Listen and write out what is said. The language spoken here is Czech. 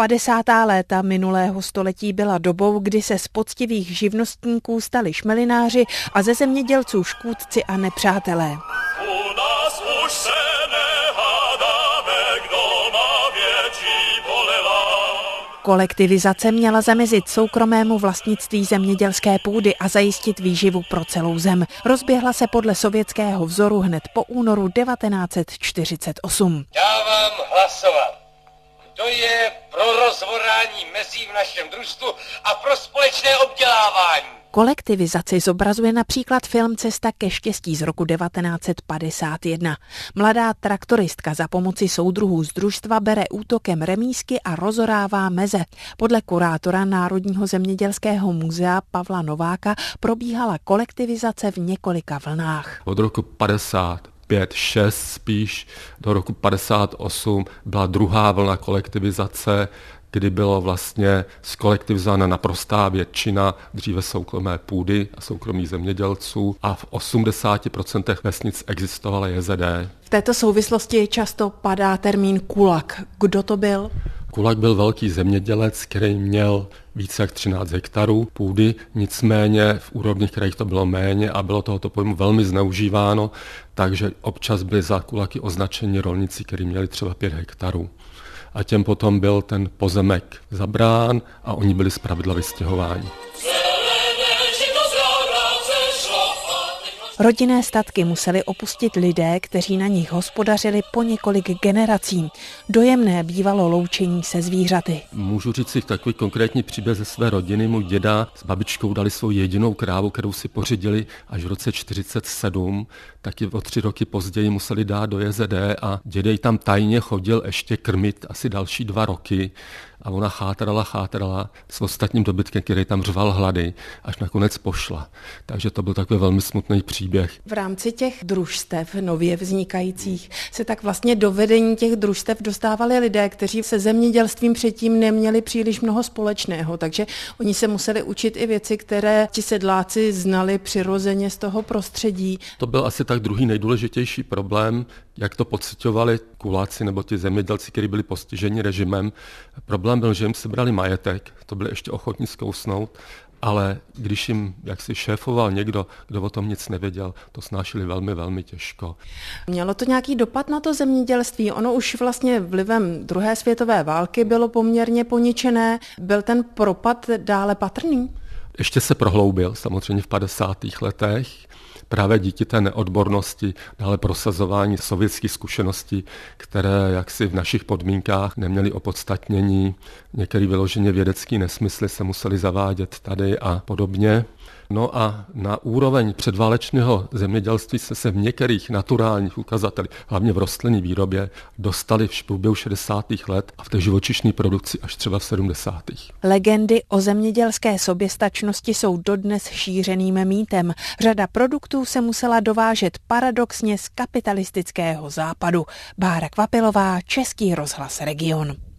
50. léta minulého století byla dobou, kdy se z poctivých živnostníků stali šmelináři a ze zemědělců škůdci a nepřátelé. U nás už se Kolektivizace měla zamezit soukromému vlastnictví zemědělské půdy a zajistit výživu pro celou zem. Rozběhla se podle sovětského vzoru hned po únoru 1948. Dávám hlasovat. Kdo je pro rozvorání mezí v našem družstvu a pro společné obdělávání? Kolektivizaci zobrazuje například film Cesta ke štěstí z roku 1951. Mladá traktoristka za pomoci soudruhů z družstva bere útokem remísky a rozorává meze. Podle kurátora Národního zemědělského muzea Pavla Nováka probíhala kolektivizace v několika vlnách. Od roku 50 5, 6 spíš do roku 58 byla druhá vlna kolektivizace, kdy bylo vlastně skolektivizována naprostá většina dříve soukromé půdy a soukromých zemědělců a v 80% vesnic existovala JZD. V této souvislosti často padá termín kulak. Kdo to byl? Kulak byl velký zemědělec, který měl více jak 13 hektarů půdy, nicméně v úrodných krajích to bylo méně a bylo tohoto pojmu velmi zneužíváno, takže občas byli za kulaky označeni rolníci, kteří měli třeba 5 hektarů a těm potom byl ten pozemek zabrán a oni byli zpravidla vystěhováni. Rodinné statky museli opustit lidé, kteří na nich hospodařili po několik generací. Dojemné bývalo loučení se zvířaty. Můžu říct si takový konkrétní příběh ze své rodiny. Můj děda s babičkou dali svou jedinou krávu, kterou si pořídili až v roce 47, taky o tři roky později museli dát do JZD a dědej tam tajně chodil ještě krmit asi další dva roky a ona chátrala, chátrala s ostatním dobytkem, který tam řval hlady, až nakonec pošla. Takže to byl takový velmi smutný příběh. V rámci těch družstev nově vznikajících se tak vlastně do vedení těch družstev dostávali lidé, kteří se zemědělstvím předtím neměli příliš mnoho společného, takže oni se museli učit i věci, které ti sedláci znali přirozeně z toho prostředí. To byl asi tak druhý nejdůležitější problém, jak to pocitovali kuláci nebo ti zemědělci, kteří byli postiženi režimem. Problém byl, že jim sebrali majetek, to byli ještě ochotní zkousnout, ale když jim jaksi šéfoval někdo, kdo o tom nic nevěděl, to snášeli velmi, velmi těžko. Mělo to nějaký dopad na to zemědělství? Ono už vlastně vlivem druhé světové války bylo poměrně poničené. Byl ten propad dále patrný? Ještě se prohloubil samozřejmě v 50. letech právě díky té neodbornosti, dále prosazování sovětských zkušeností, které jaksi v našich podmínkách neměly opodstatnění, některé vyloženě vědecké nesmysly se museli zavádět tady a podobně. No a na úroveň předválečného zemědělství se se v některých naturálních ukazatelích, hlavně v rostlinné výrobě, dostali v průběhu 60. let a v té živočišné produkci až třeba v 70. Legendy o zemědělské soběstačnosti jsou dodnes šířeným mýtem. Řada produktů se musela dovážet paradoxně z kapitalistického západu. Bára Kvapilová, Český rozhlas Region.